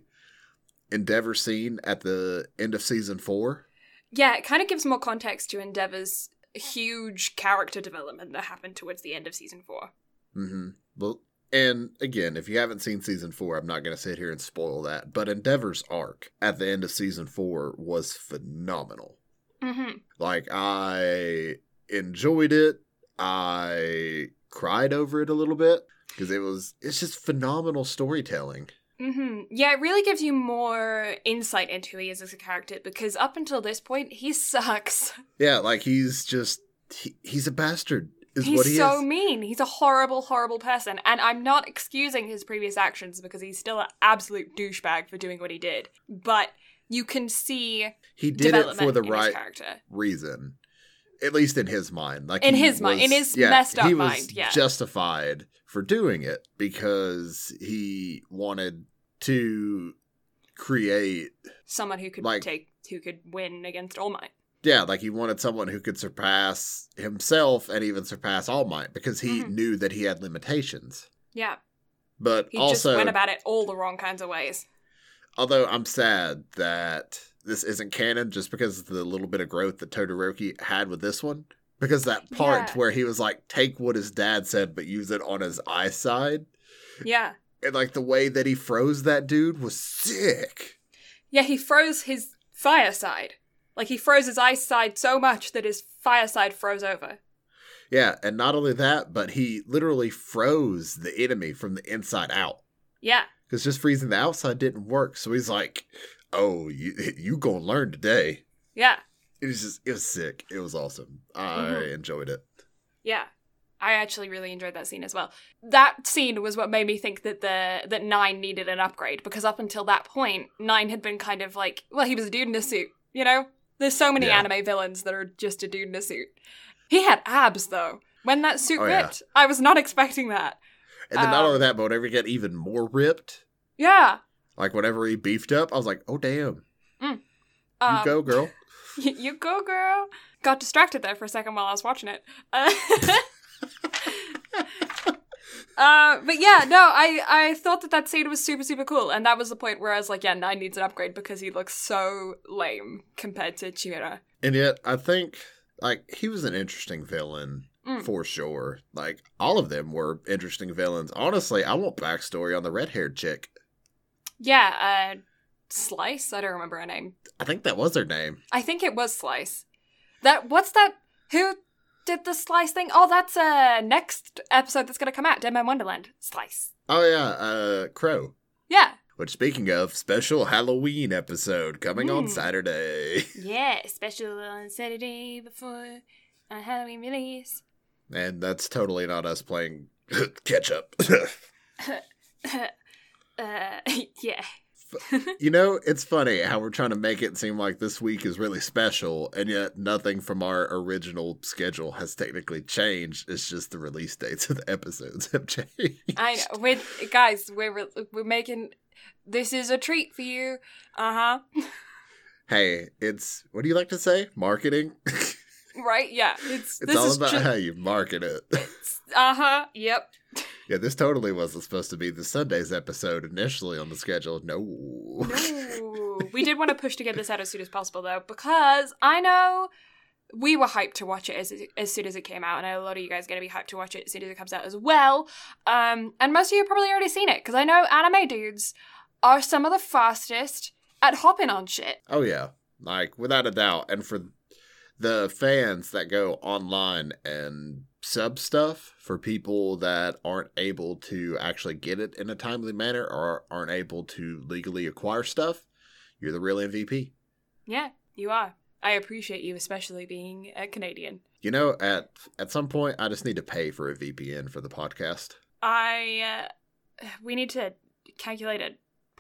Endeavor scene at the end of season four. Yeah, it kind of gives more context to Endeavor's huge character development that happened towards the end of season four. Mm-hmm. Well, and again, if you haven't seen season four, I'm not going to sit here and spoil that. But Endeavor's arc at the end of season four was phenomenal. Mm-hmm. Like I enjoyed it. I cried over it a little bit because it was it's just phenomenal storytelling. Mm-hmm. Yeah, it really gives you more insight into who he is as a character because up until this point, he sucks. Yeah, like he's just he, he's a bastard. Is he's what he so is. mean. He's a horrible, horrible person. And I'm not excusing his previous actions because he's still an absolute douchebag for doing what he did. But you can see He did it for the right character. reason, at least in his mind. Like In his mind- in his yeah, messed up he was mind, yeah. justified for doing it because he wanted to create Someone who could Like- take, who could win against All Might. Yeah, like he wanted someone who could surpass himself and even surpass All Might because he Mhm. knew that he had limitations. Yeah, But he also, just went about it all the wrong kinds of ways. although I'm sad that this isn't canon just because of the little bit of growth that Todoroki had with this one. Because that part Yeah. where he was like, take what his dad said, but use it on his eye side. Yeah. And like the way that he froze that dude was sick. Yeah, he froze his fire side. Like he froze his ice side so much that his fire side froze over. Yeah, and not only that, but he literally froze the enemy from the inside out. Yeah. because just freezing the outside didn't work. So he's like, "Oh, you you gonna learn today." Yeah. It was just it was sick. It was awesome. I Mhm. enjoyed it. Yeah. I actually really enjoyed that scene as well. That scene was what made me think that the that Nine needed an upgrade because up until that point, Nine had been kind of like, well, he was a dude in a suit, you know? There's so many Yeah. anime villains that are just a dude in a suit. He had abs though. When that suit Oh, yeah. ripped, I was not expecting that. And then not Um, only that, but whenever he got even more ripped, Yeah. like whenever he beefed up, I was like, "Oh damn, Um, you go, girl." you go, girl. Got distracted there for a second while I was watching it. Uh, uh, but yeah, no, I I thought that that scene was super super cool, and that was the point where I was like, yeah, Nine needs an upgrade because he looks so lame compared to Chimera. And yet, I think like he was an interesting villain Mm. for sure. Like all of them were interesting villains. Honestly, I want backstory on the red haired chick. Yeah, uh, Slice. I don't remember her name. I think that was her name. I think it was Slice. That what's that? Who did the Slice thing? Oh, that's uh next episode that's gonna come out. Deadman Wonderland. Slice. Oh yeah, uh, Crow. Yeah. Which, speaking of, special Halloween episode coming on Mm. Saturday. Yeah, special on Saturday before a Halloween release. And that's totally not us playing catch up. uh, yeah. You know, it's funny how we're trying to make it seem like this week is really special, and yet nothing from our original schedule has technically changed. It's just the release dates of the episodes have changed. I know. We're, guys, we're we're making this is a treat for you. Uh huh. Hey, it's what do you like to say? Marketing. Right? Yeah. It's, It's this all is about ju- how you market it. uh huh. Yep. Yeah, this totally wasn't supposed to be the Sunday's episode initially on the schedule. No. No. we did want to push to get this out as soon as possible though, because I know we were hyped to watch it as as soon as it came out, and I know a lot of you guys are going to be hyped to watch it as soon as it comes out as well. Um, and most of you have probably already seen it because I know anime dudes are some of the fastest at hopping on shit. Oh yeah, like without a doubt. And for the fans that go online and sub stuff for people that aren't able to actually get it in a timely manner or aren't able to legally acquire stuff, you're the real MVP. Yeah, you are. I appreciate you, especially being a Canadian. You know, at at some point, I just need to pay for a VPN for the podcast. I uh, we need to calculate a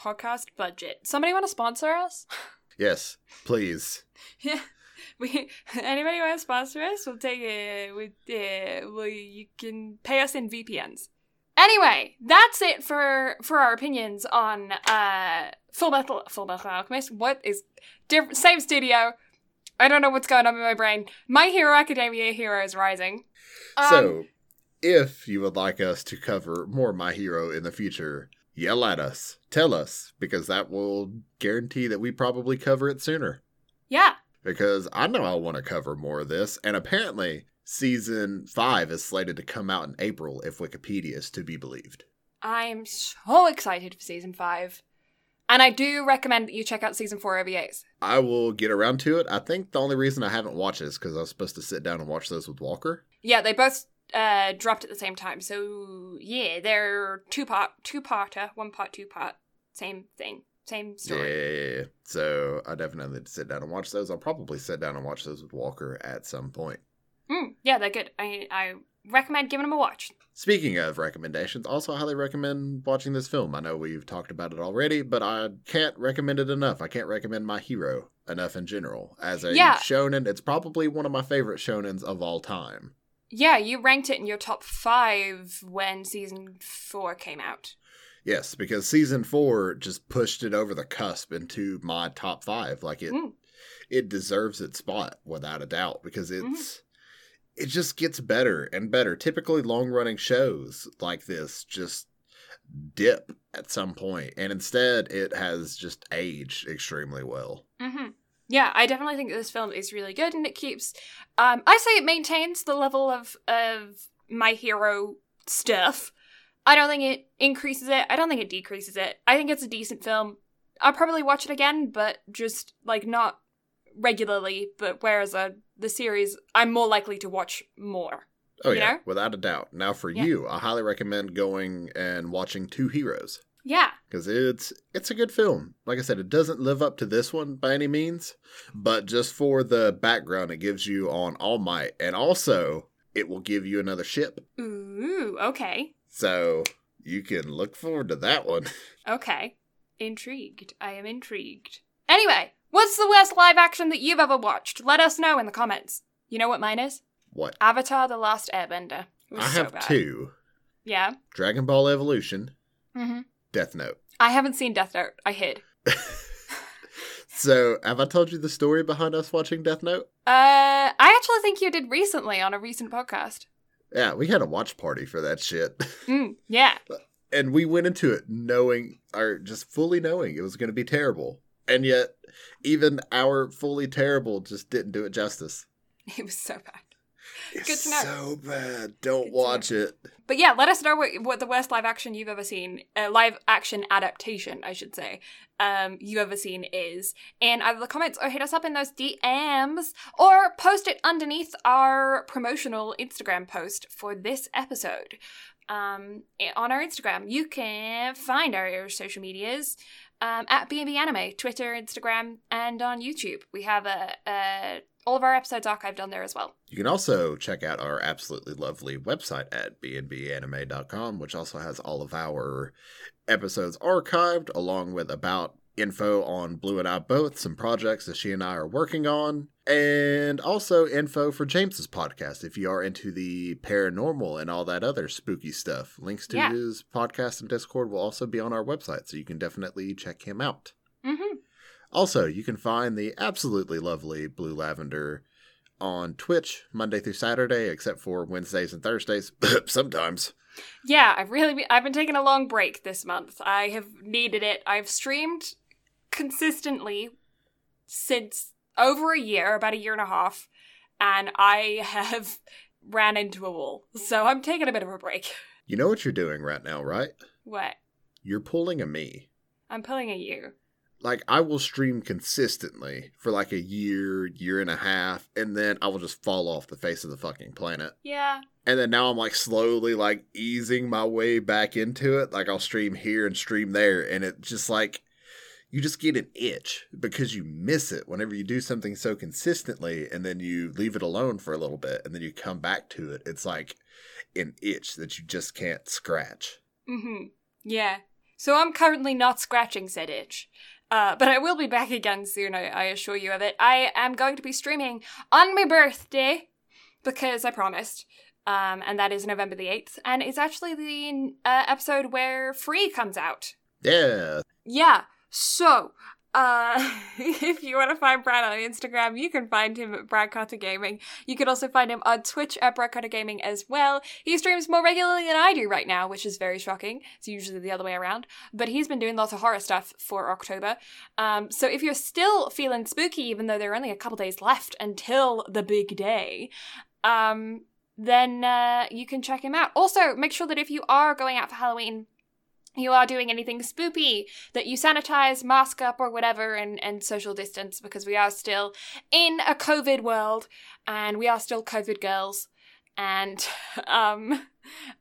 podcast budget. Somebody want to sponsor us? Yes, please. Yeah. We anybody want to sponsor us? We'll take it. We uh, well, you can pay us in VPNs. Anyway, that's it for for our opinions on uh Full Metal Full Metal Alchemist. What is different? Same studio. I don't know what's going on in my brain. My Hero Academia Heroes Rising. Um, so, if you would like us to cover more My Hero in the future, yell at us, tell us, because that will guarantee that we probably cover it sooner. yeah, Because I know I want to cover more of this, and apparently season five is slated to come out in April if Wikipedia is to be believed. I'm so excited for season five. And I do recommend that you check out season four OVAs. I will get around to it. I think the only reason I haven't watched it is because I was supposed to sit down and watch those with Walker. Yeah, they both uh, dropped at the same time. So yeah, they're two part, two parter, one part, two part, same thing, same Yeah, story. yeah, yeah, yeah. So I definitely need to sit down and watch those. I'll probably sit down and watch those with Walker at some point. Mm, yeah, they're good. I I recommend giving them a watch. Speaking of recommendations, also highly recommend watching this film. I know we've talked about it already, but I can't recommend it enough. I can't recommend My Hero enough in general. As a Yeah. shonen, it's probably one of my favorite shonens of all time. Yeah, you ranked it in your top five when season four came out. Yes, because season four just pushed it over the cusp into my top five. Like it, Mm. it deserves its spot without a doubt because Mm-hmm. it's it just gets better and better. Typically, long running shows like this just dip at some point, and instead, it has just aged extremely well. hmm Yeah, I definitely think this film is really good, and it keeps. Um, I say it maintains the level of of my hero stuff. I don't think it increases it. I don't think it decreases it. I think it's a decent film. I'll probably watch it again, but just like not regularly. But whereas uh, the series, I'm more likely to watch more. Oh yeah, know? without a doubt. Now for Yeah. you, I highly recommend going and watching Two Heroes. Yeah, because it's it's a good film. Like I said, it doesn't live up to this one by any means, but just for the background it gives you on All Might, and also it will give you another ship, ooh, okay, so you can look forward to that one. okay. Intrigued. I am intrigued. Anyway, what's the worst live action that you've ever watched? Let us know in the comments. You know what mine is? What Avatar: The Last Airbender. I so have bad. two: Yeah. Dragon Ball Evolution, hmm Death Note. I haven't seen Death Note. I hid. So have I told you the story behind us watching Death Note? Uh, I actually think you did recently on a recent podcast. Yeah, we had a watch party for that shit. Mm, yeah. and we went into it knowing or just fully knowing it was going to be terrible and yet even our fully terrible just didn't do it justice It was so bad. it's Good to know. so bad don't Good watch it But yeah, let us know what, what the worst live action you've ever seen, uh, live action adaptation, I should say, um, you ever seen is in either the comments or hit us up in those DMs or post it underneath our promotional Instagram post for this episode. Um, on our Instagram, you can find our social medias um, at B&B Anime, Twitter, Instagram, and on YouTube. We have a, a all of our episodes archived on there as well. you can also check out our absolutely lovely website at bnbanime.com which also has all of our episodes archived along with about info on blue and i both some projects that she and i are working on and also info for james's podcast if you are into the paranormal and all that other spooky stuff links to Yeah. his podcast and discord will also be on our website so you can definitely check him out Mm-hmm. Also you can find the absolutely lovely blue lavender on twitch monday through saturday except for wednesdays and thursdays sometimes Yeah, I've really been, I've been taking a long break this month. I have needed it. I've streamed consistently since over a year, about a year and a half, and I have ran into a wall. So I'm taking a bit of a break. you know what you're doing right now right What? you're pulling a me I'm pulling a you. Like I will stream consistently for like a year, year and a half, and then I will just fall off the face of the fucking planet. Yeah. And then now I'm like slowly like easing my way back into it. Like I'll stream here and stream there, and it just like you just get an itch because you miss it whenever you do something so consistently and then you leave it alone for a little bit and then you come back to it. It's like an itch that you just can't scratch. Mm-hmm. Yeah. So I'm currently not scratching said itch. Uh, but I will be back again soon, I, I assure you of it. I am going to be streaming on my birthday, because I promised. Um, and that is November the 8th. And it's actually the uh, episode where Free comes out. Yeah. Yeah. So, Uh, if you want to find Brad on Instagram, you can find him at Brad Carter Gaming. You can also find him on Twitch at Brad Carter Gaming as well. He streams more regularly than I do right now, which is very shocking. It's usually the other way around. But he's been doing lots of horror stuff for October. Um, so if you're still feeling spooky, even though there are only a couple days left until the big day, um, then uh, you can check him out. Also, make sure that if you are going out for Halloween, you are doing anything spoopy, that you sanitize, mask up, or whatever, and, and social distance because we are still in a COVID world and we are still COVID girls. And, um,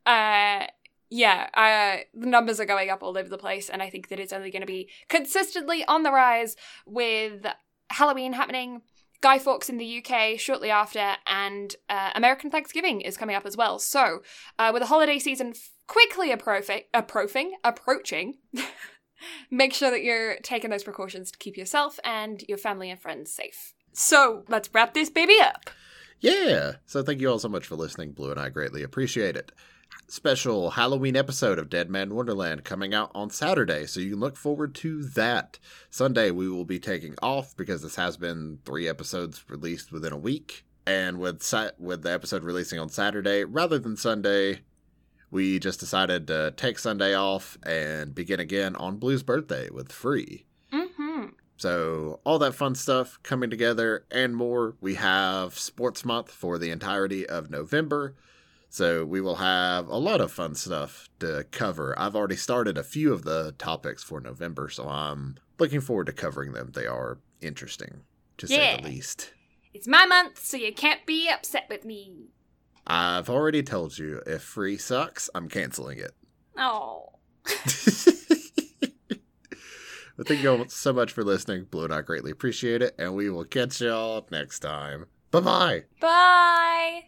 uh, yeah, uh, the numbers are going up all over the place, and I think that it's only going to be consistently on the rise with Halloween happening. Guy Fawkes in the UK shortly after, and uh, American Thanksgiving is coming up as well. So, uh, with the holiday season quickly appro- approaching, approaching, make sure that you're taking those precautions to keep yourself and your family and friends safe. So let's wrap this baby up. Yeah. So thank you all so much for listening, Blue, and I greatly appreciate it. Special Halloween episode of Deadman Wonderland coming out on Saturday, so you can look forward to that. Sunday we will be taking off because this has been three episodes released within a week, and with sa- with the episode releasing on Saturday rather than Sunday, we just decided to take Sunday off and begin again on Blue's birthday with Free. Mm-hmm. So, all that fun stuff coming together and more. We have Sports Month for the entirety of November. So, we will have a lot of fun stuff to cover. I've already started a few of the topics for November, so I'm looking forward to covering them. They are interesting, to Yeah. say the least. It's my month, so you can't be upset with me. I've already told you if Free sucks, I'm canceling it. Oh. But thank you all so much for listening. Blue and I greatly appreciate it, and we will catch y'all next time. Bye bye. Bye.